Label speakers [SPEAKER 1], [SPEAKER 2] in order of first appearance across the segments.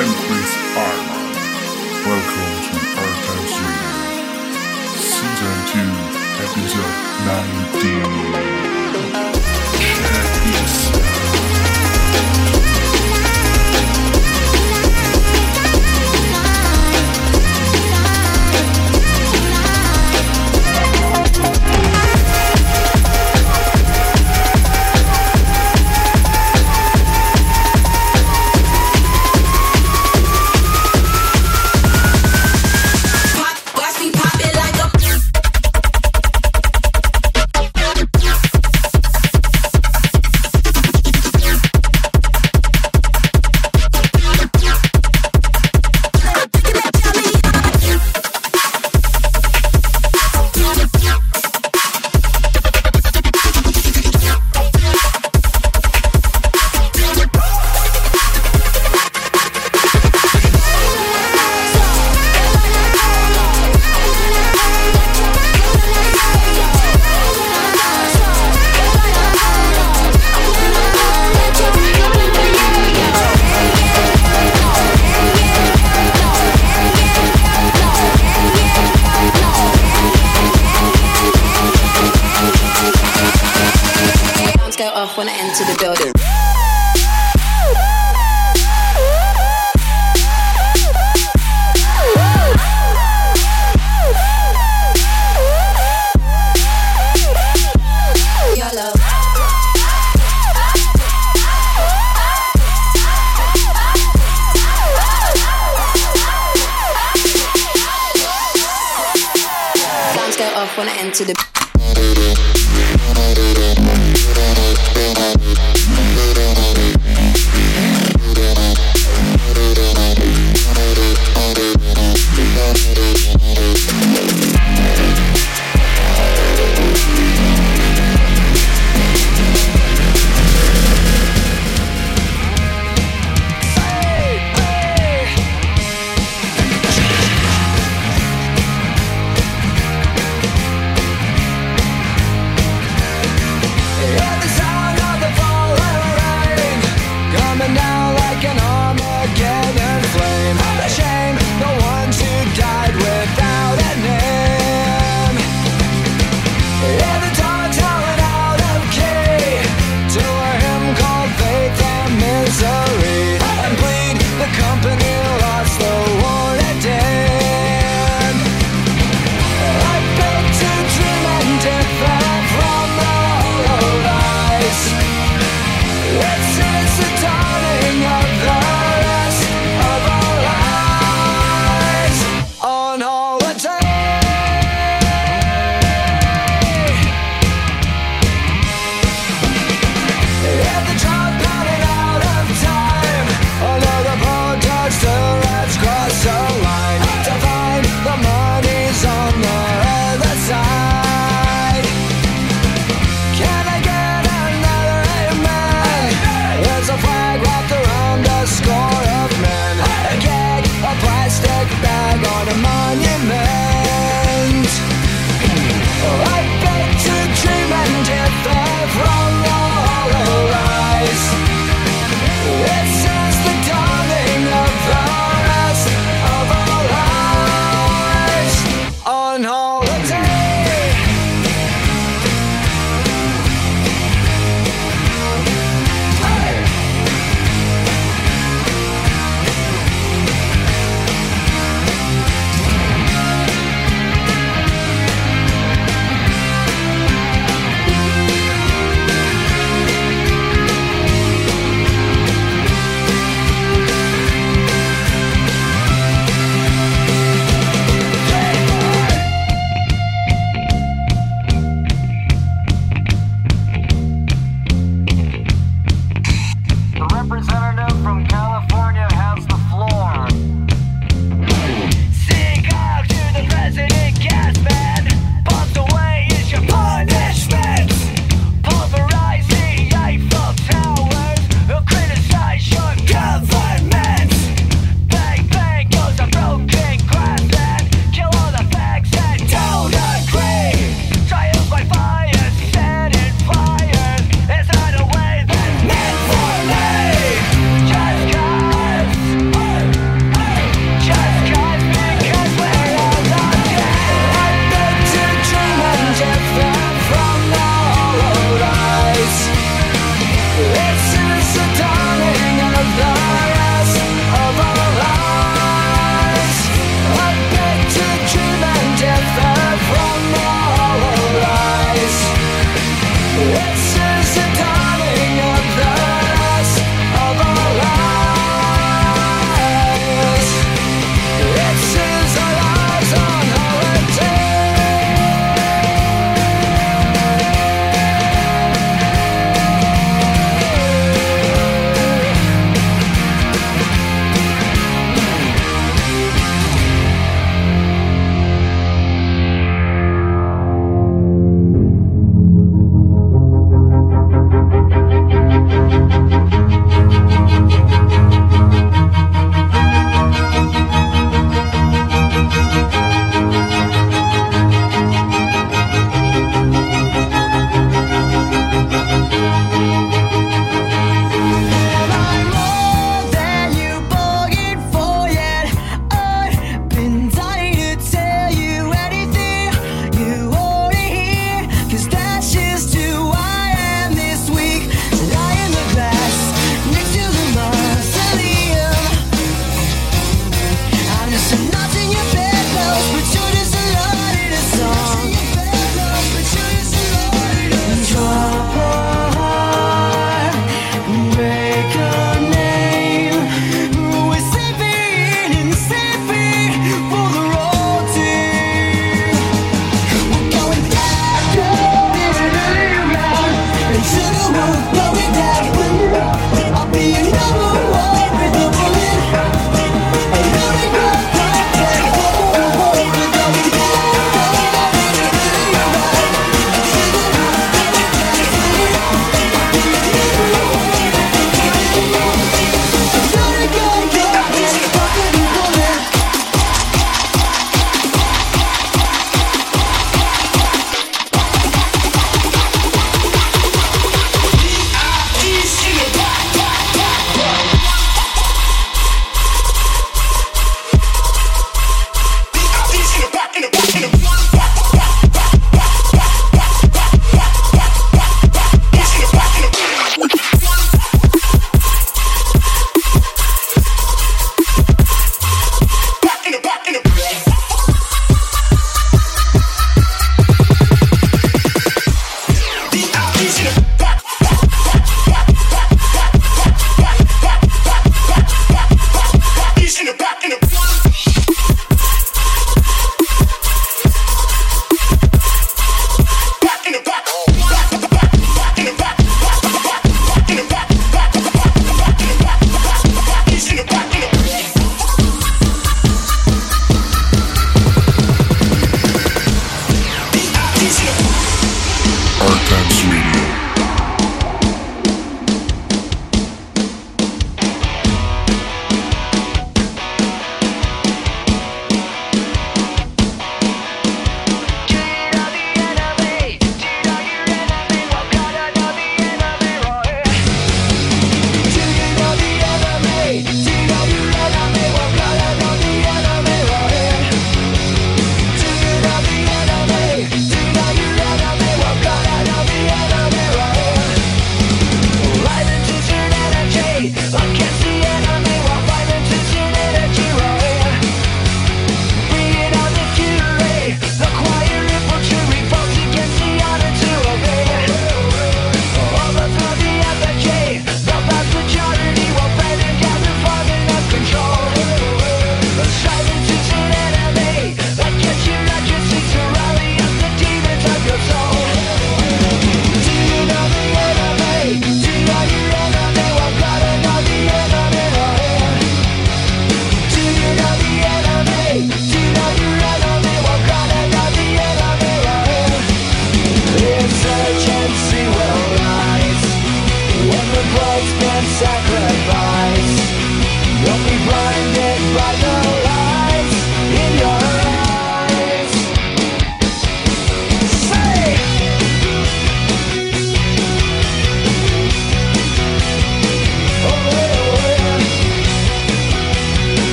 [SPEAKER 1] I'm Chris Arnold. Welcome to Archives Radio, Season 2, Episode 19.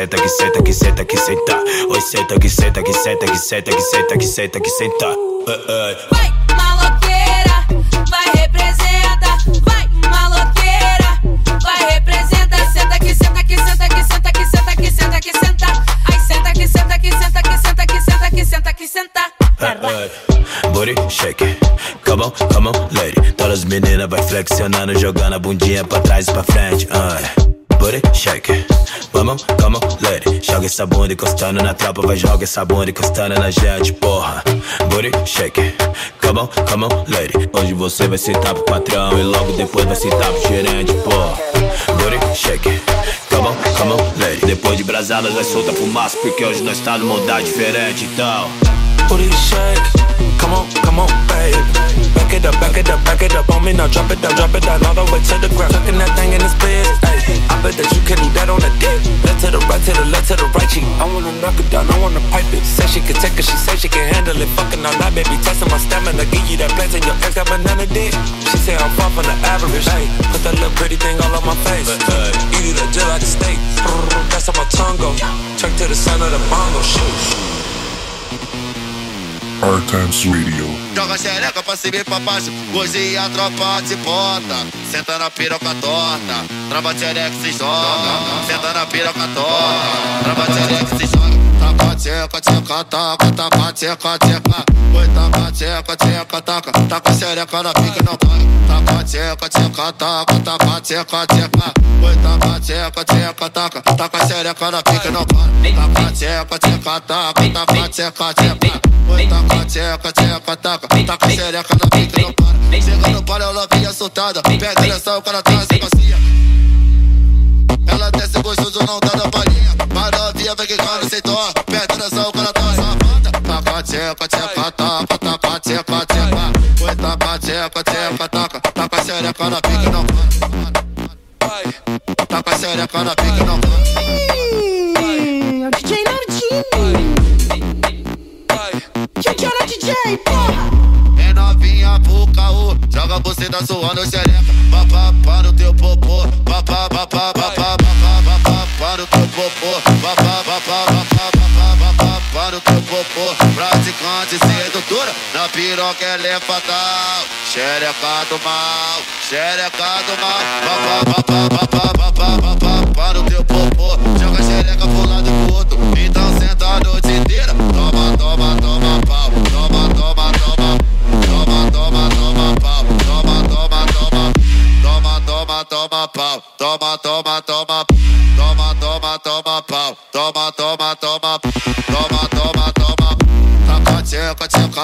[SPEAKER 2] Senta que senta que senta que senta oi senta que senta que senta que senta que senta que senta que senta, uh, uh.
[SPEAKER 3] Vai, maloqueira, vai representa. Vai, maloqueira, vai representa. Senta que senta que senta que senta que senta que senta que senta. Ai, senta que senta que senta que senta que senta que senta que senta.
[SPEAKER 2] Booty shake, come on, come on, lady. Todas as meninas vai flexionando, jogando a bundinha pra trás e pra frente. Uh. Booty shake, come essa bunda encostando na tropa, vai joga essa bunda encostando na gente, porra. Booty shake, come on, come on, lady. Hoje você vai sentar pro patrão e logo depois vai sentar pro gerente, porra. Booty shake, come on, come on, lady. Depois de brasadas vai soltar fumaça, porque hoje nós tá numa mudar diferente, então.
[SPEAKER 4] Booty shake, come on, come on, babe. Back it up, back it up, back it up on me now. Drop it down, drop it down all the way to the ground. Tucking that thing in his bed, ayy. I bet that you can do that on the dick. Left to the right, to the left, to the right cheek. I wanna knock it down, I wanna pipe it. Say she can take it, she say she can handle it. Fucking all night, baby, testing my stamina. Give you that place and your ex got banana dick. She say I'm far from the average, ayy. Put that little pretty thing all on my face. Eat it up just like a steak. That's how my tongue go. Check to the sound of the bongo, shoot.
[SPEAKER 1] Our Times Radio.
[SPEAKER 5] Joga xereca pra cima e pra baixo, hoje a tropa te bota. Senta na piroca torta, trava xereca se joga. Senta na piroca torta, trava xereca se joga. Trava tcheca, tcheca, taca, taca, tcheca, tcheca. Oi, taca, tcheca, tcheca, taca, taca xereca na pica, não cai. Taca, tcheca, tcheca, taca, taca, tcheca, tcheca. Oi, taca, tcheca, tcheca, taca, taca xereca na pica, não cai. Taca, tcheca, tcheca, taca, taca, tcheca, tcheca. Oi, taca, tcheca, tcheca, taca, taca xereca na pica, não para. Chega no par, ela vinha soltada. Pega a direção, o cara traz a macia. Ela desce gostoso, não tá da palhinha. Mas novinha vai quicando sem dó. Pega a direção, o cara tá safada. Taca, tcheca, tcheca, taca, taca, tcheca, tcheca. Oi, taca, tcheca, tcheca, taca, taca xereca na pica, não para. Taca xereca na pica, não para.
[SPEAKER 6] É o DJ Nardini.
[SPEAKER 5] Joga você da sua no xereca. Papá para o teu popô, papá, papá, papá, papá, papá para o teu popô, papá, papá, papá, papá para o teu popô. Praticante sedutora, na piroca ela é fatal. Xereca do mal, xereca do mal. Papá, papá, papá, papá, papá para o teu popô. Toma, toma.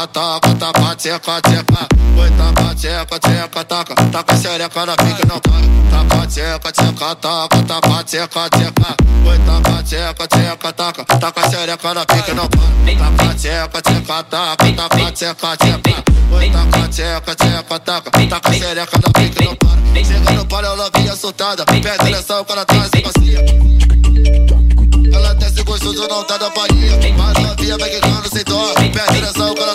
[SPEAKER 5] Taca, taca, tcheca, tcheca. Oi, taca, tcheca, tcheca, taca, taca xereca na pica, não cai. Taca, tcheca, tcheca, taca, taca, tcheca, tcheca. Oi, taca, tcheca, tcheca, taca, taca xereca na pica, não cai. Taca, tcheca, tcheca, taca, taca, tcheca, tcheca. Oi, taca, tcheca, tcheca, taca, taca xereca na pica, não para. Chega no par, ela vinha soltada. A direção, o cara traz a macia. Ela desce gostoso, não tá da palhinha. Mas novinha vai quicando sem dó. A direção, o cara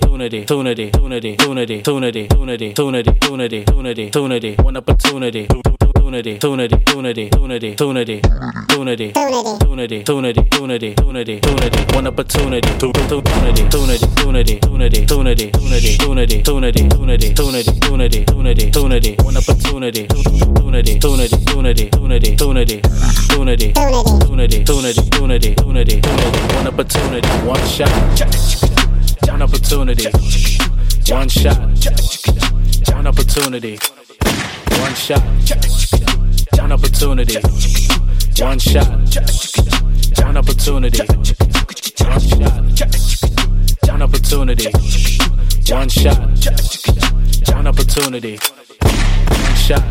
[SPEAKER 7] tunity, tunity, tunity, tunity, tunity, tunity, tunity, tunity, tunity, tunity, one opportunity tunity, tunity, tunity, tunity, tunity, tunity, tunity, tunity, tunity, tunity, tunity, one opportunity, tunity, tunity, tunity, tunity, tunity, tunity, tunity, tunity, tunity, tunity, tunity, tunity, tunity, one opportunity, tunity, tunity, tunity, tunity, tunity, tunity, tunity, tunity, tunity, tunity, tunity, one opportunity, one shot, one opportunity, one shot, one opportunity, one shot. One opportunity, one shot, one opportunity, one shot, one opportunity, one shot, one opportunity, one shot,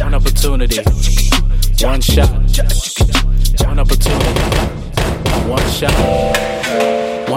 [SPEAKER 7] one opportunity, one shot, one opportunity, one shot,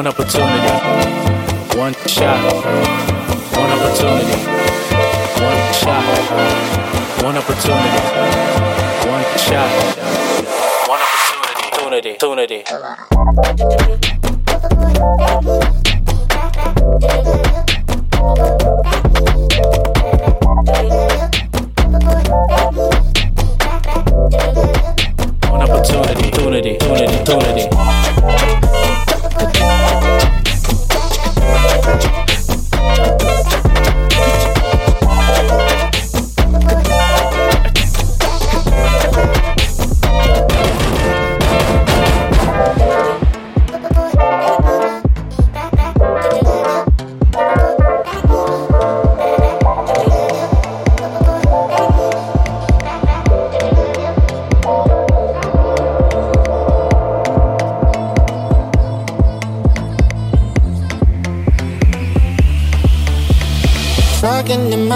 [SPEAKER 7] One opportunity, one shot, one opportunity, one shot, one opportunity, one shot, one opportunity, tunity, One opportunity, tunity, tunity,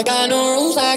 [SPEAKER 8] I got no rules, I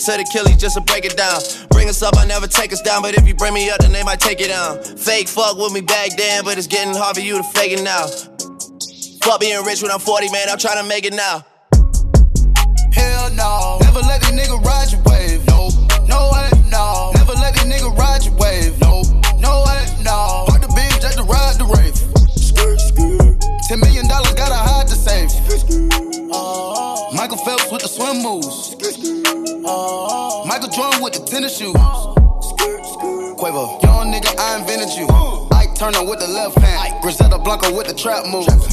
[SPEAKER 9] it to the killies just to break it down. Bring us up, I never take us down. But if you bring me up, then they might take it down. Fake fuck with me back then, but it's getting hard for you to fake it now. Fuck being rich when I'm 40, man. I'm trying to make it now.
[SPEAKER 10] with the trap move.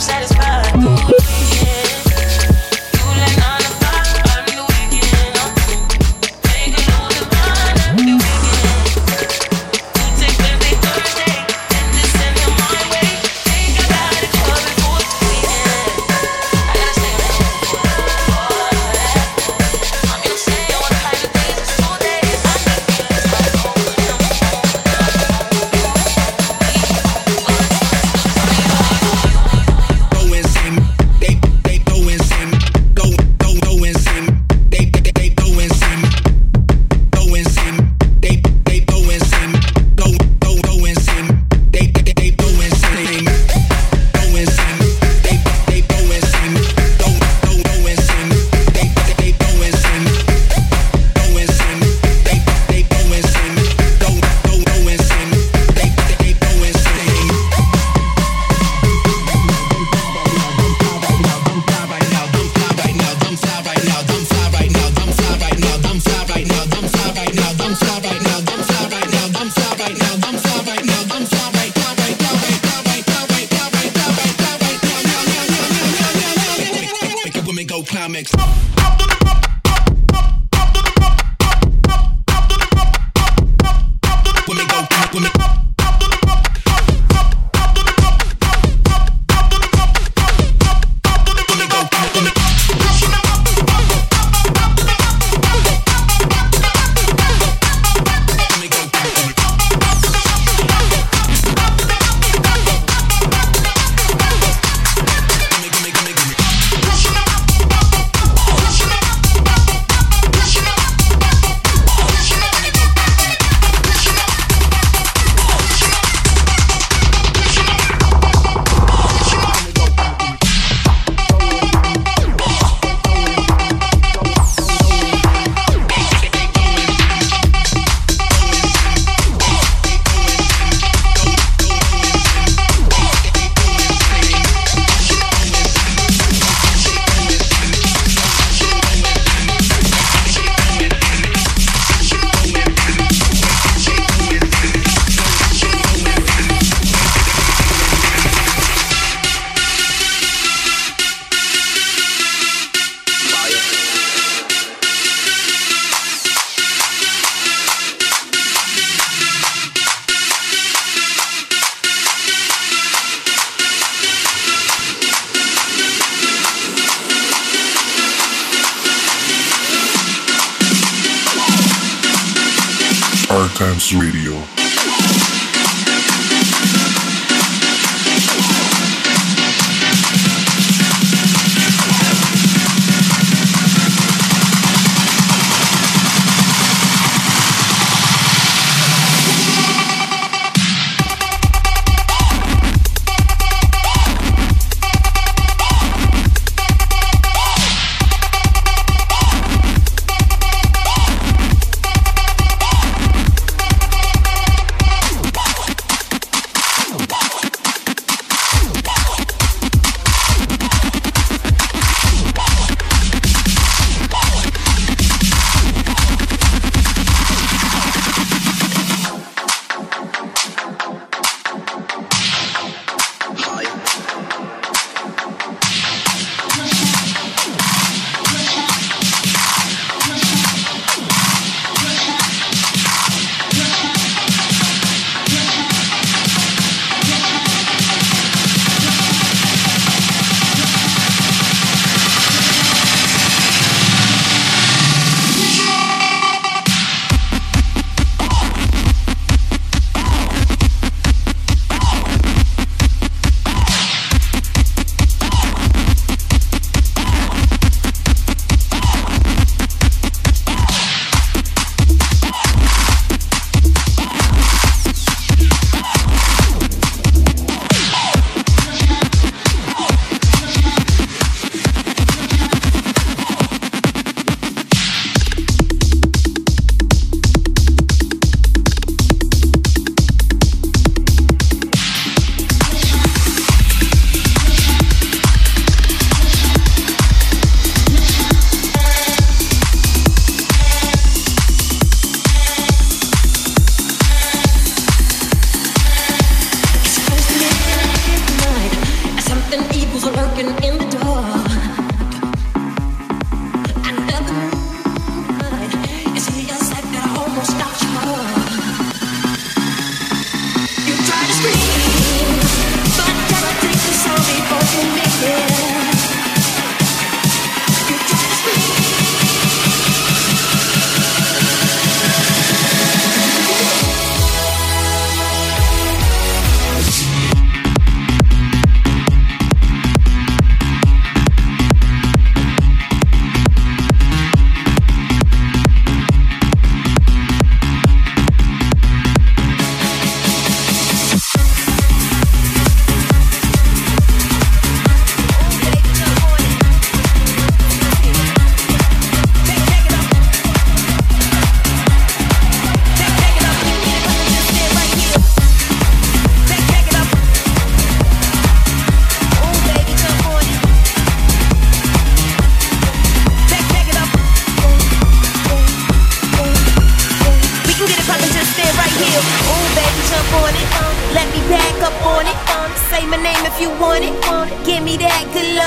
[SPEAKER 11] satisfied.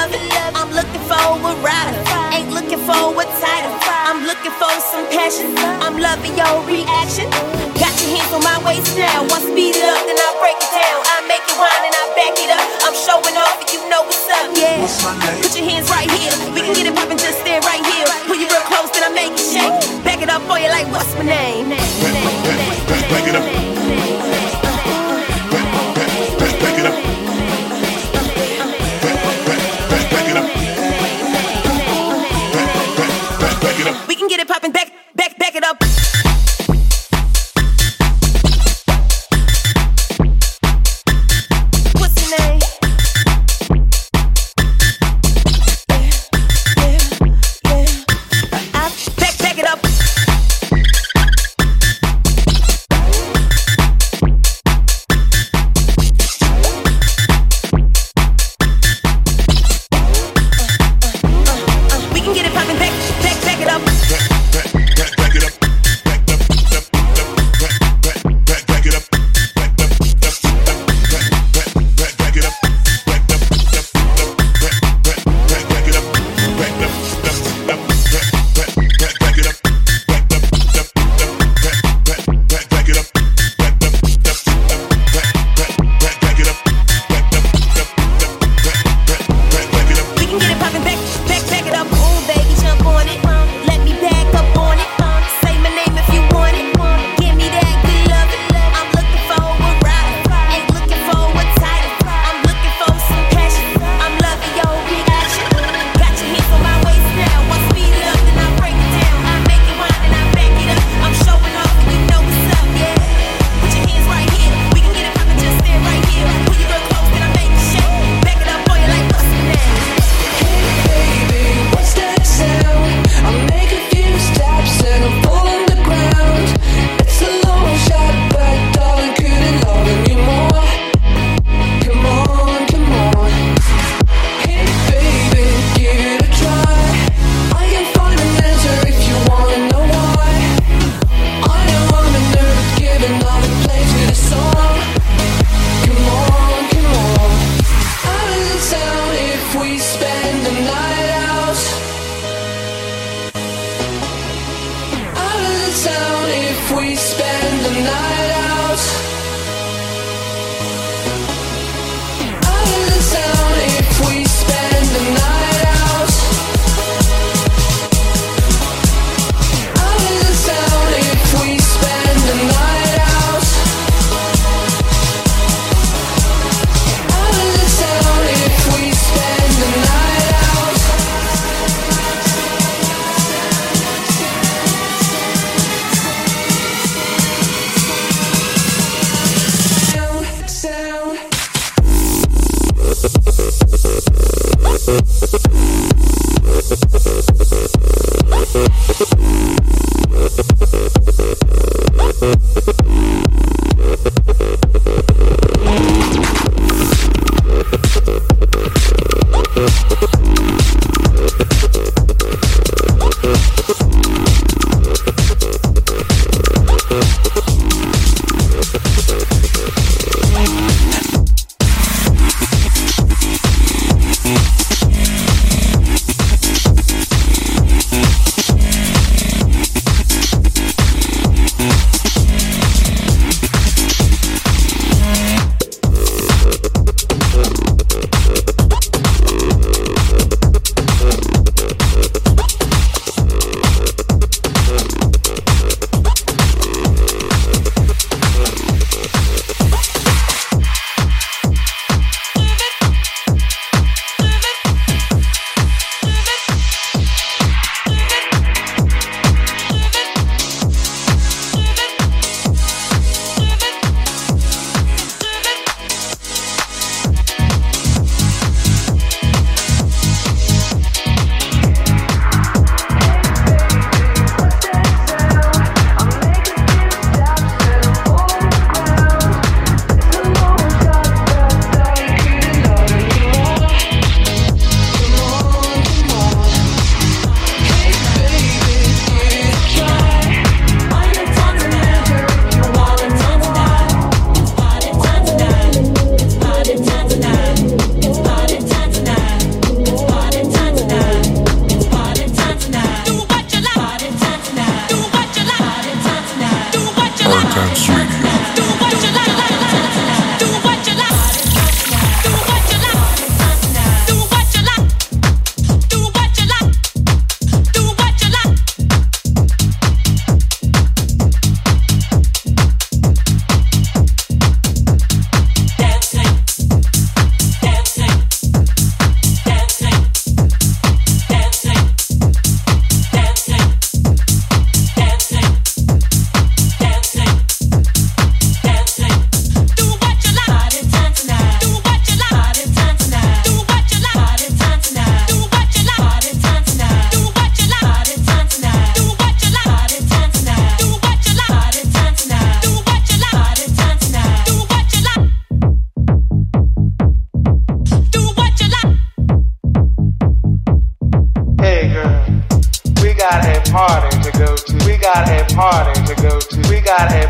[SPEAKER 12] Loving. I'm looking for a rider. Ain't looking for a title. I'm looking for some passion. I'm loving your reaction. Got your hands on my waist now. One speed it up, then I break it down. I make it whine and I back it up. I'm showing off, and you know what's up. Yeah. Put your hands right here. We can get it poppin', just stand right here. Pull you real close, then I make it shake. Back it up for you like, what's my name?
[SPEAKER 1] Back it up.
[SPEAKER 12] We can get it poppin', back, back, back it up.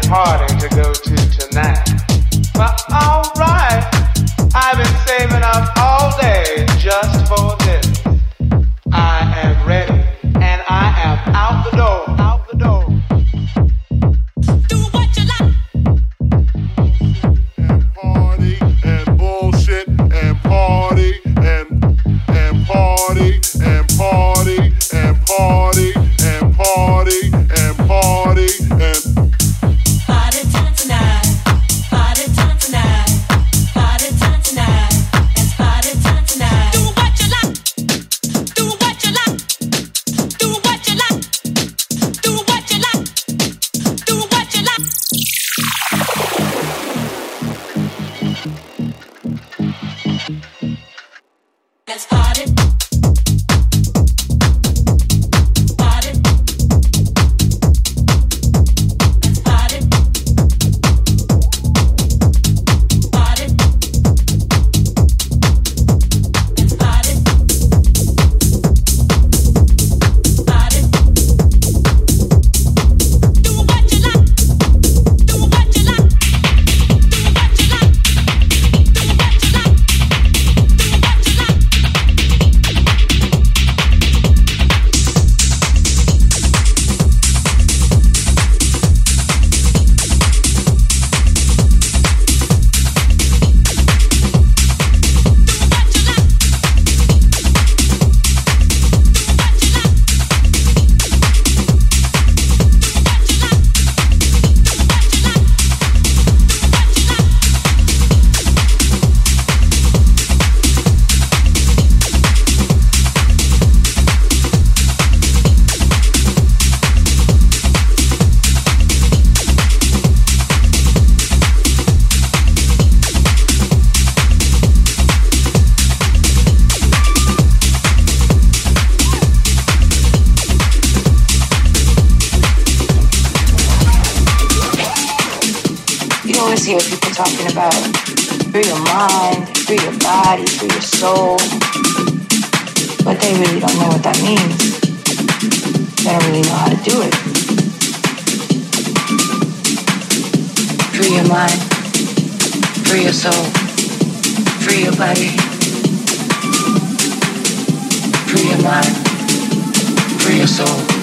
[SPEAKER 12] We
[SPEAKER 13] free your soul.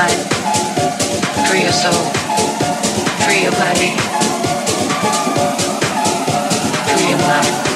[SPEAKER 13] mind, free your soul, free your body, free your mind.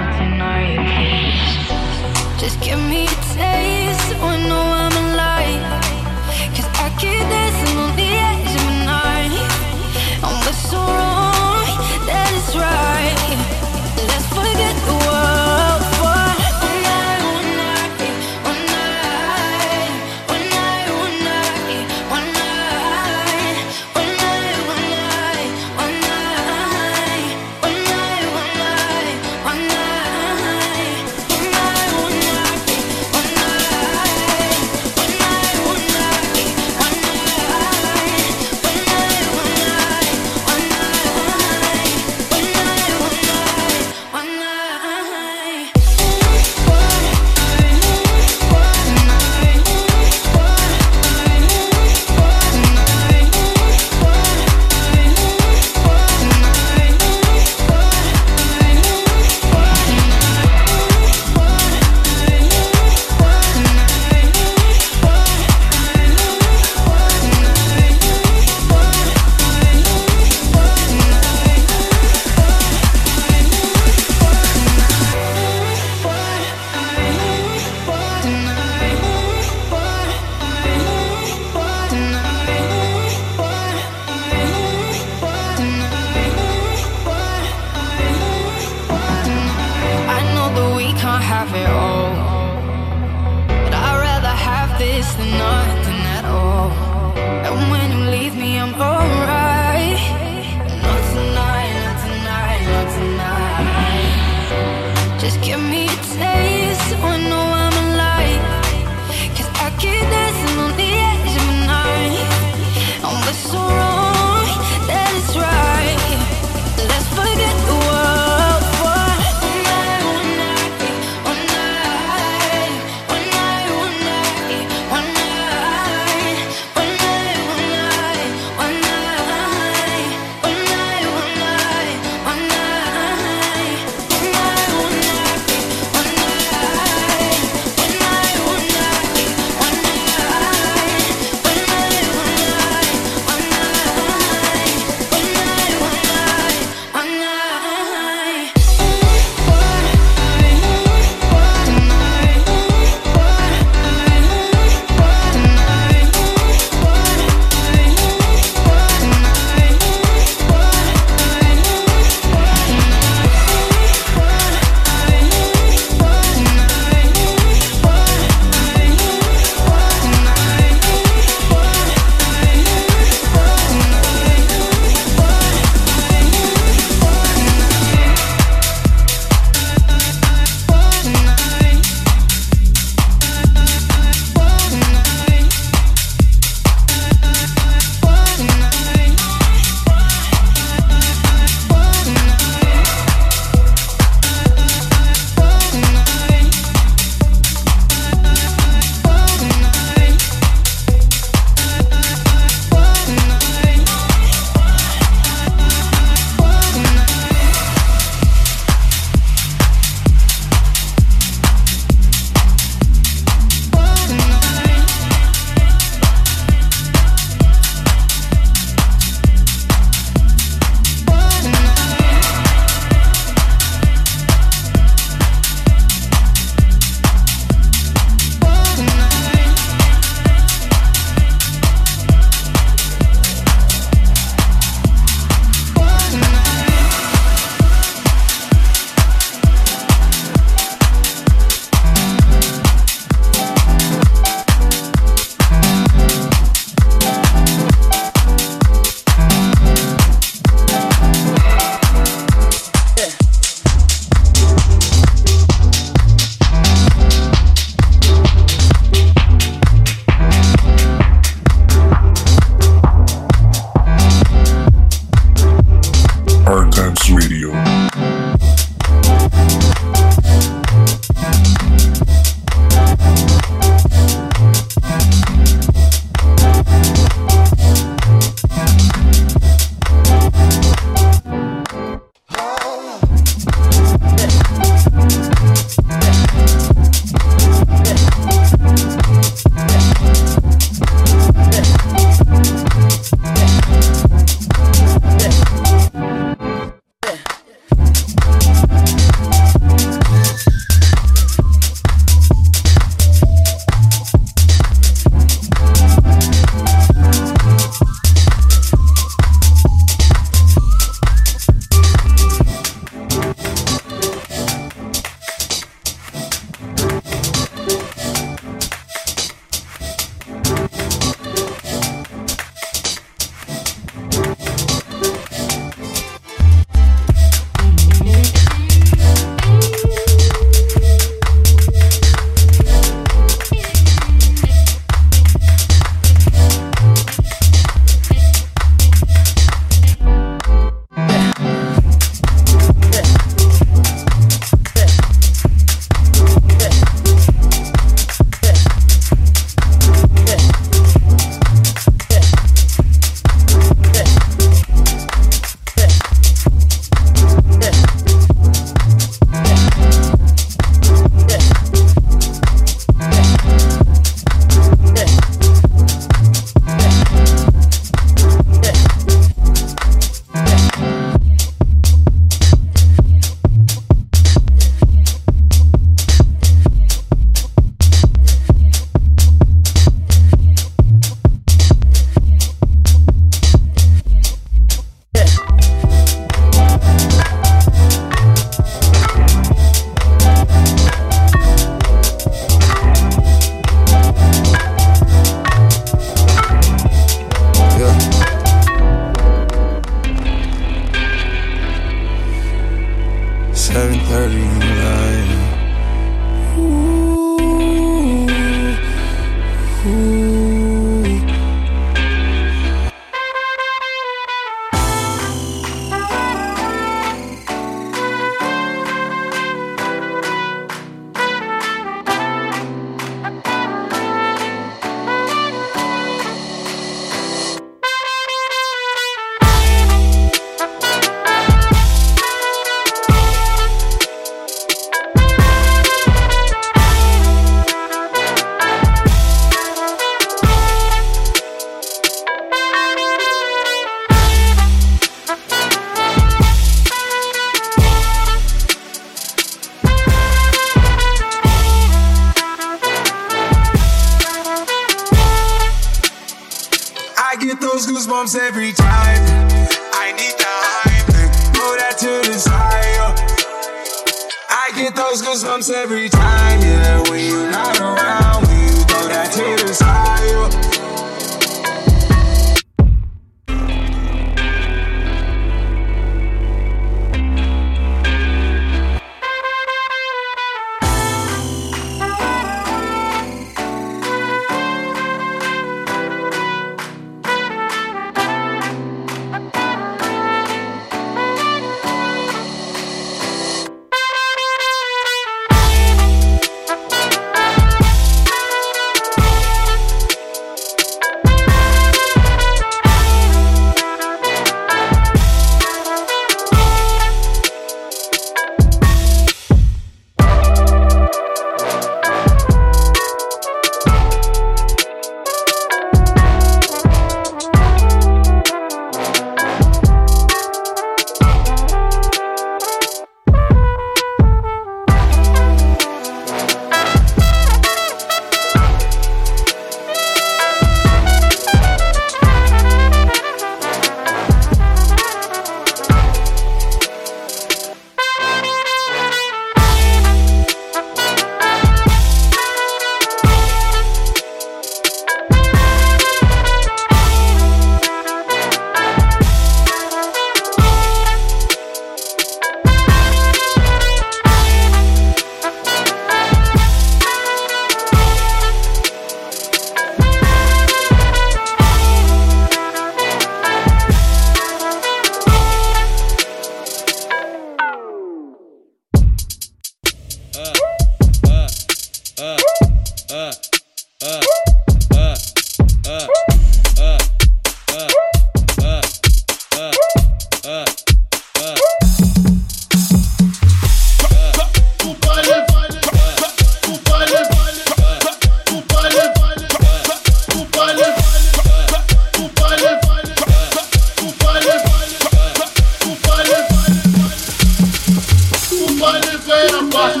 [SPEAKER 14] O baile vem abaixo.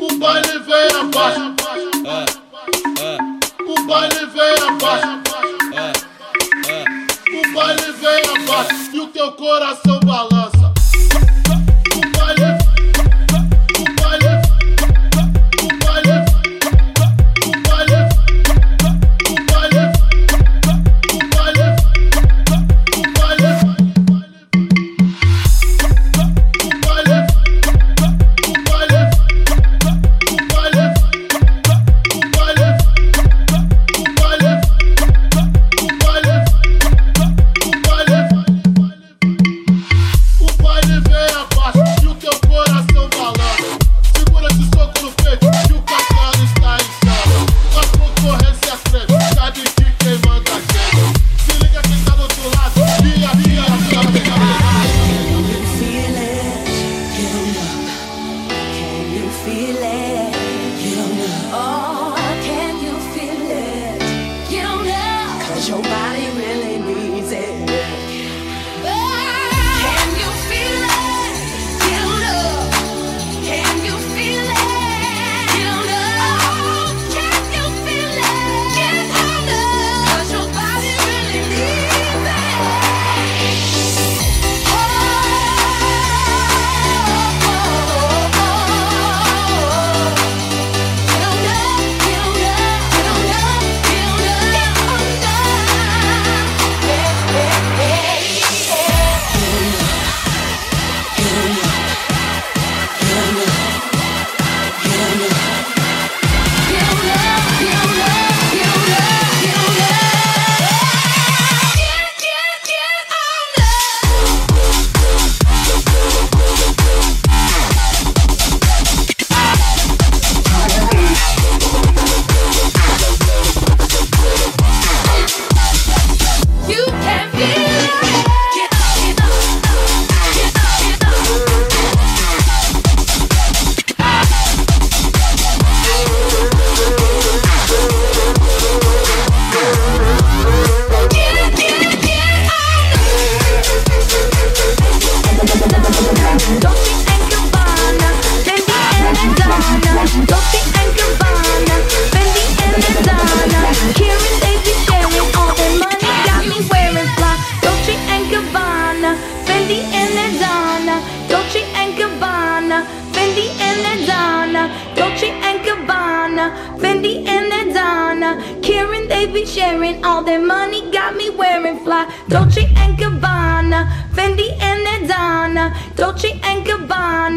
[SPEAKER 14] O baile vem abaixo. O baile vem abaixo. O baile vem abaixo. E o teu coração balança.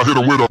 [SPEAKER 15] I hit him with a.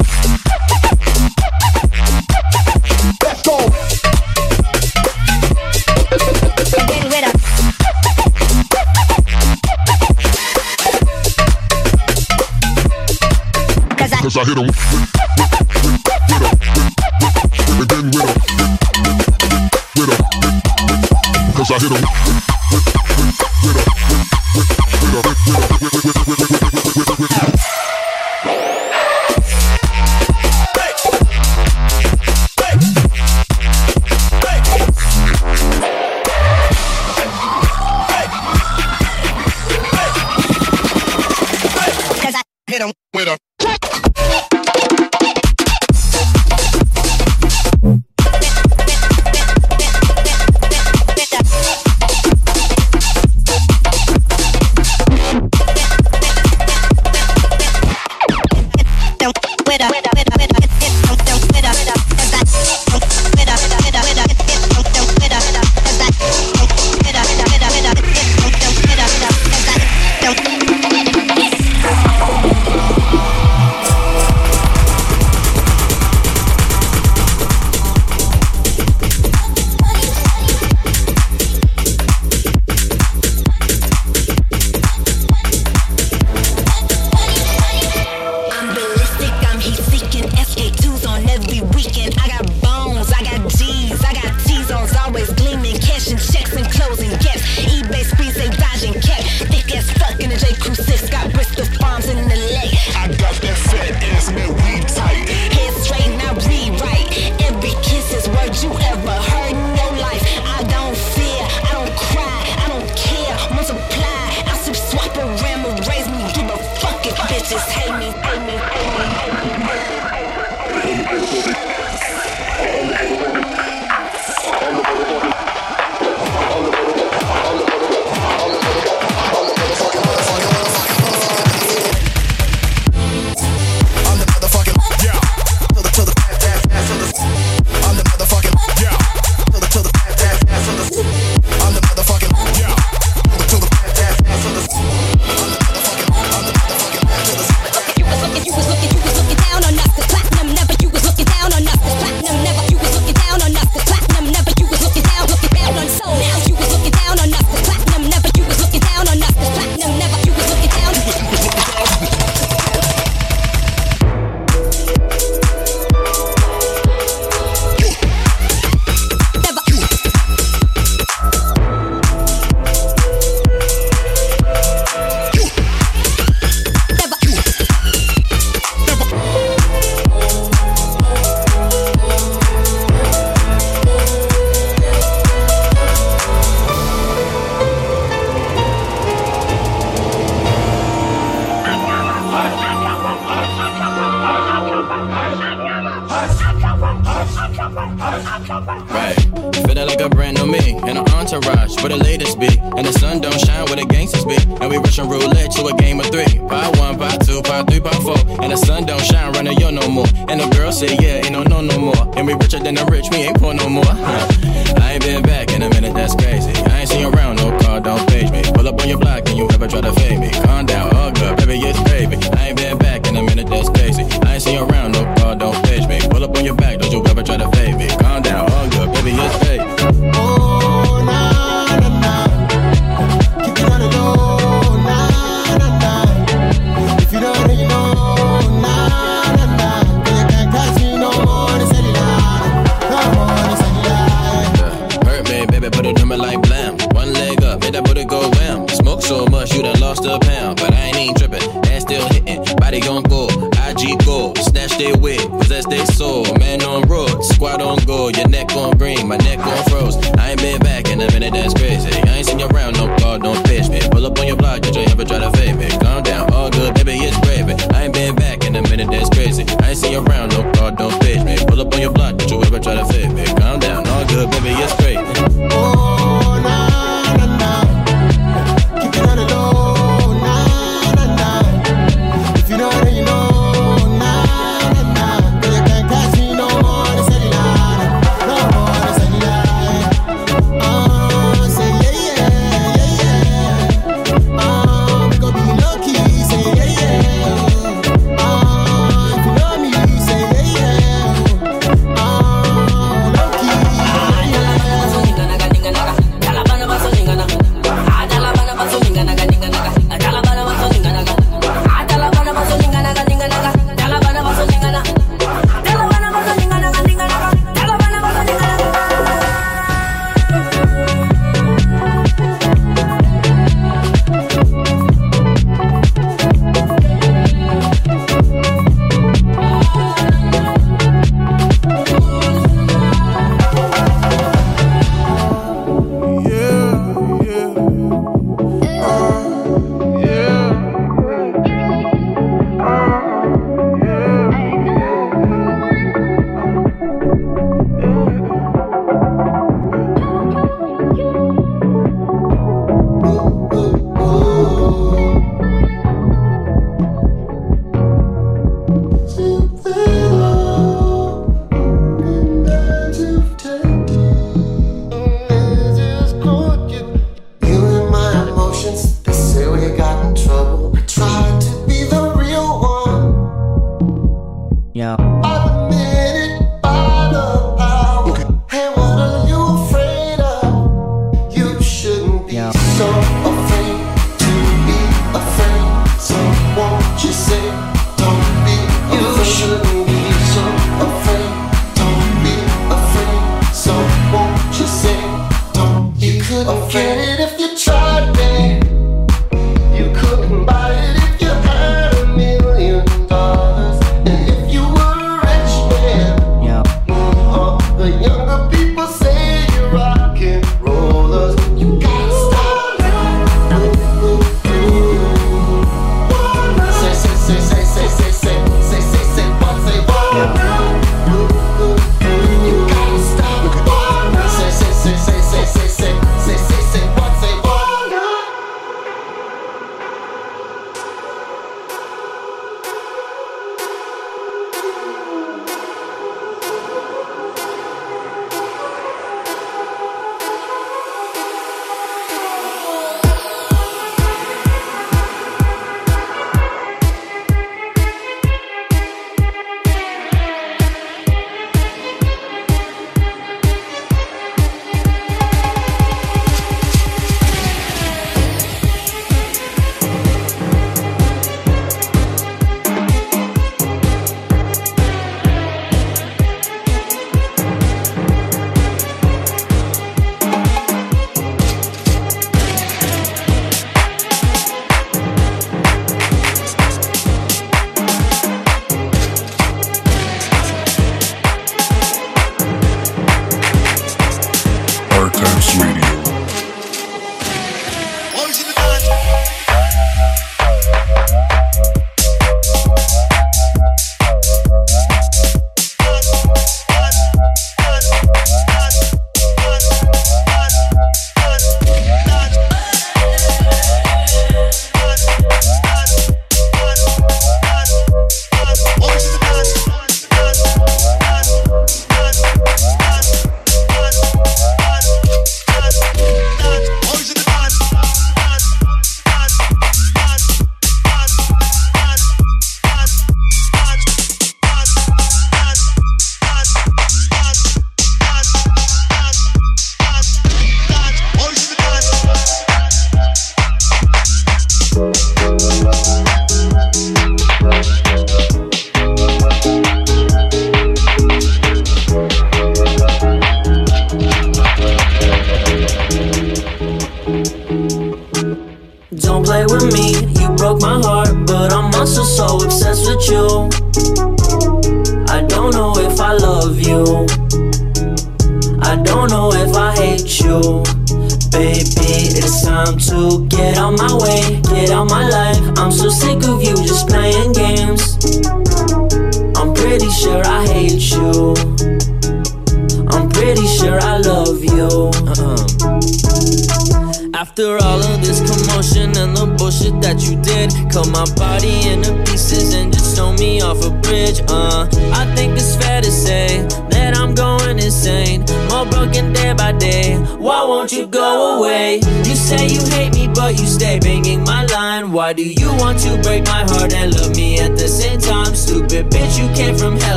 [SPEAKER 16] did you ever try to fade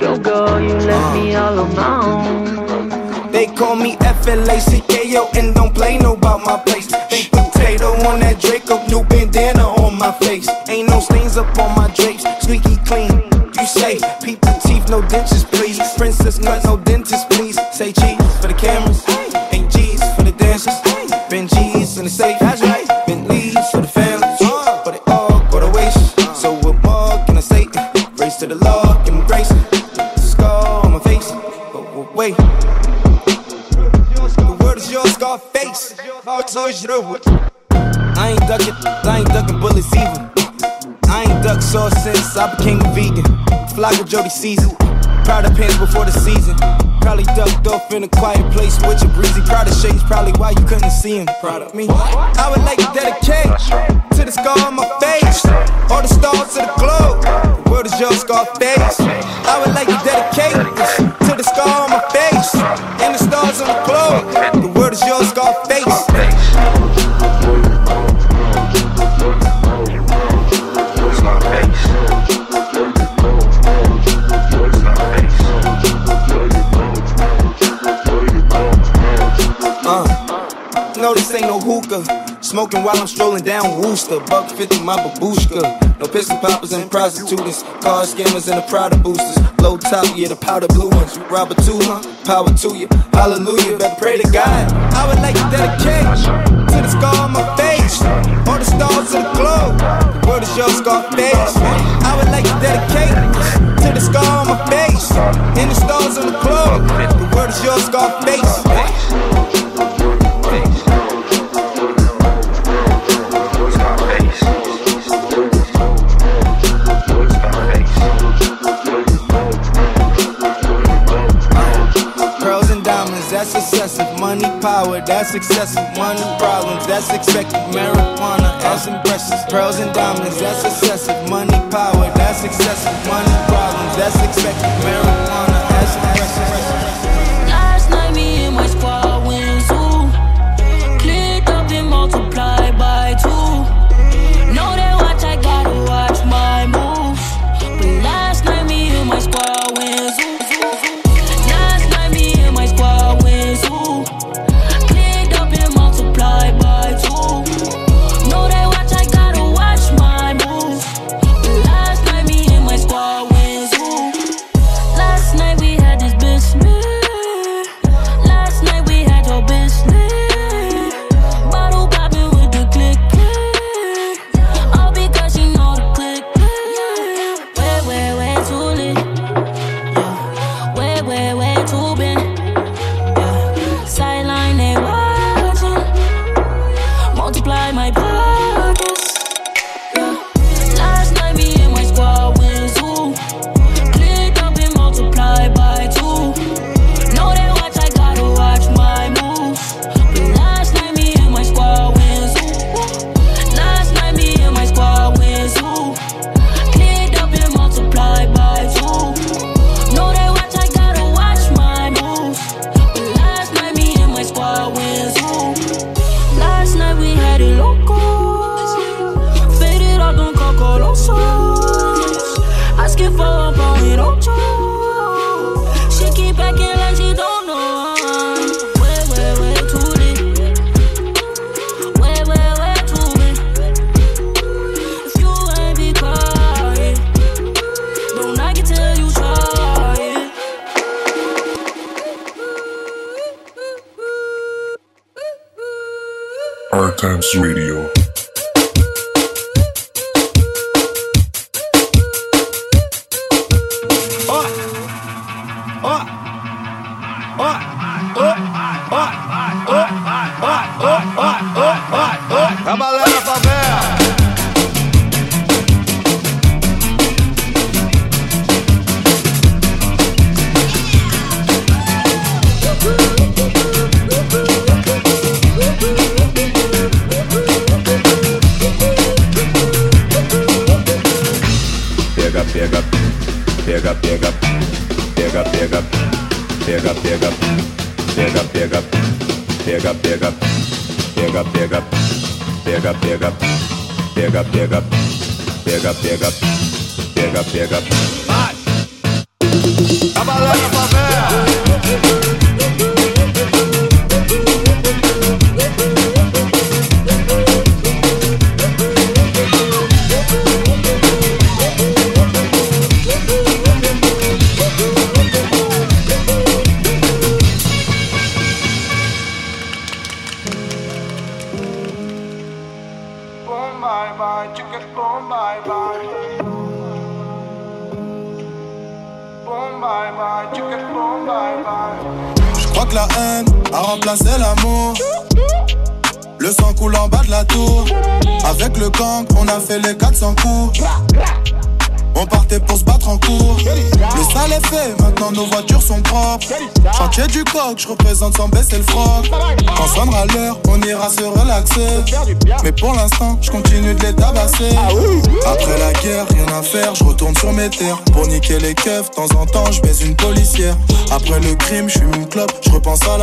[SPEAKER 17] go, go. You left me all own.
[SPEAKER 18] They call me F-L-A-C-K-O and don't play no about my place. Think potato on that Draco, new bandana on my face. Ain't no stains up on my drapes, squeaky clean. You say, peep the teeth, no dentures, please. Princess cut, no dentist, please. Say cheese for the cameras, I ain't ducking, I ain't ducking bullets either. I ain't ducked sauce since I became a vegan. Flacko Jodye season. Prada pants before the season. Probably ducked off in a quiet place with your breezy. Prada shades, probably why you couldn't see him. Proud of me. I would like to dedicate to the scar on my face. All the stars to the globe. The world is your scar face. I would like to dedicate to the scar on my face. And the stars on the globe. The world is your scar Smoking while I'm strolling down Wooster. Buck 50, my babushka. No pistol poppers and prostitutes. Car scammers and the Prada boosters. Low top, yeah, the powder blue ones. You rob a two, huh? Power to you. Hallelujah. Better pray to God. I would like to dedicate to the scar on my face. All the stars of the globe. The world is your scar face. I would like to dedicate to the scar on my face. And the stars on the globe. The world is your scar face. Excessive. Money, power, that's excessive. Money, problems, that's expected. Marijuana, that's impressive. Pearls and diamonds, that's excessive. Money, power, that's excessive. Money, problems, that's expected. Marijuana,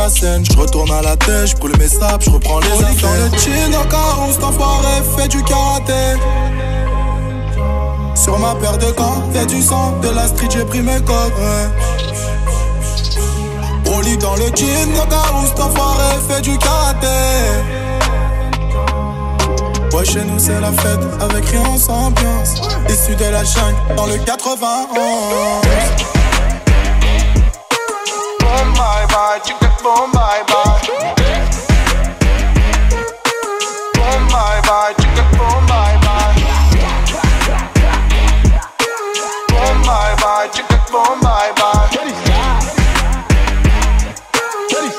[SPEAKER 19] la scène. Je retourne à la tête, je brûle mes sables, je reprends les affaires. Dans le chin, dans carrosse, cet enfoiré fait du karaté. Sur ma paire de gants, y'a du sang, de la street, j'ai pris mes codes. Ouais. Lit dans le jean, dans carrosse, cet enfoiré fait du karaté. Ouais, chez nous c'est la fête, avec rien sans ambiance. Issu de la jungle, dans le 91.
[SPEAKER 20] Boom, bye, bye, chicken, boom, bye, bye. Boom, bye, bye, chicken, boom, bye, bye. Boom, bye, bye, chicken, boom, bye, bye.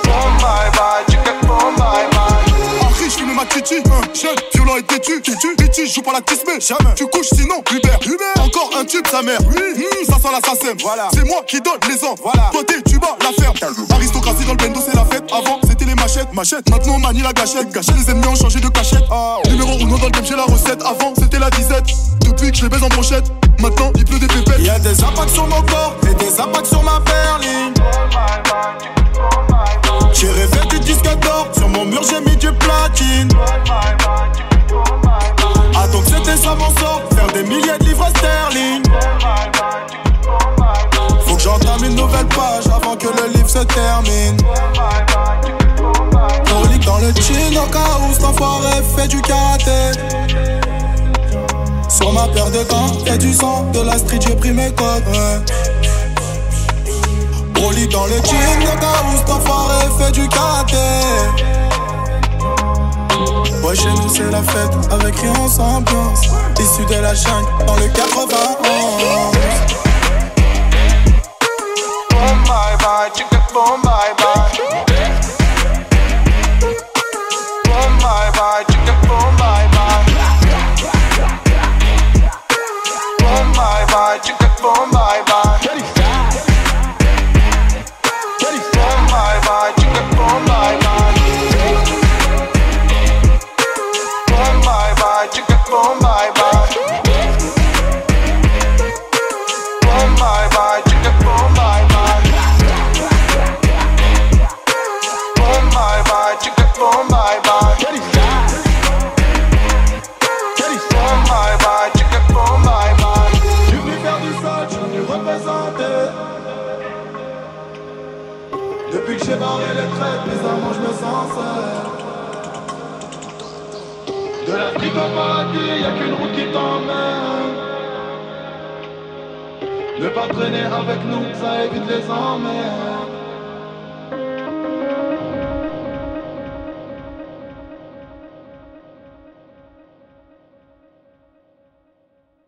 [SPEAKER 20] Boom, bye, bye, chicken, boom, bye, bye.
[SPEAKER 19] En riche, fume ma titi, hein, jeune, têtu, têtu, têtu, joue pas la tismée, jamais. Tu couches sinon, Hubert, Hubert, encore un tube, sa mère, oui, Mmh, ça sent l'assassin, voilà. C'est moi qui donne les ordres, voilà. Toi t'es, tu bats la ferme. Aristocratie dans le bendo, c'est la fête. Avant, c'était les machettes, machettes. Maintenant, on manie la gâchette, gâchette. Les ennemis ont changé de cachette. Numéro 1 dans le game, j'ai la recette. Avant, c'était la disette. Depuis que je les baise en brochette, maintenant, il pleut des pépettes. Y'a des impacts sur mon corps et des impacts sur ma berline. J'ai rêvé du disque d'or, sur mon mur j'ai mis du platine. Ah donc c'était ça mon sort, faire des milliers de livres sterling. Faut que j'entame une nouvelle page avant que le livre se termine. Lit dans le chin au cas où cet enfoiré fait du karaté. Sur ma paire de gants, y'a du sang, de la street, j'ai pris mes codes. ouais. Dans le jean, le gars où cet enfoiré fait du karaté. Ouais, chez nous c'est la fête, avec rien sans ambiance. Issu de la jungle, dans le 91.
[SPEAKER 20] Boom, bye, bye, chicken, boom, bye, bye.
[SPEAKER 19] De l'Afrique au paradis, y'a qu'une route qui t'emmène. Ne pas traîner avec nous, ça évite les emmerdes.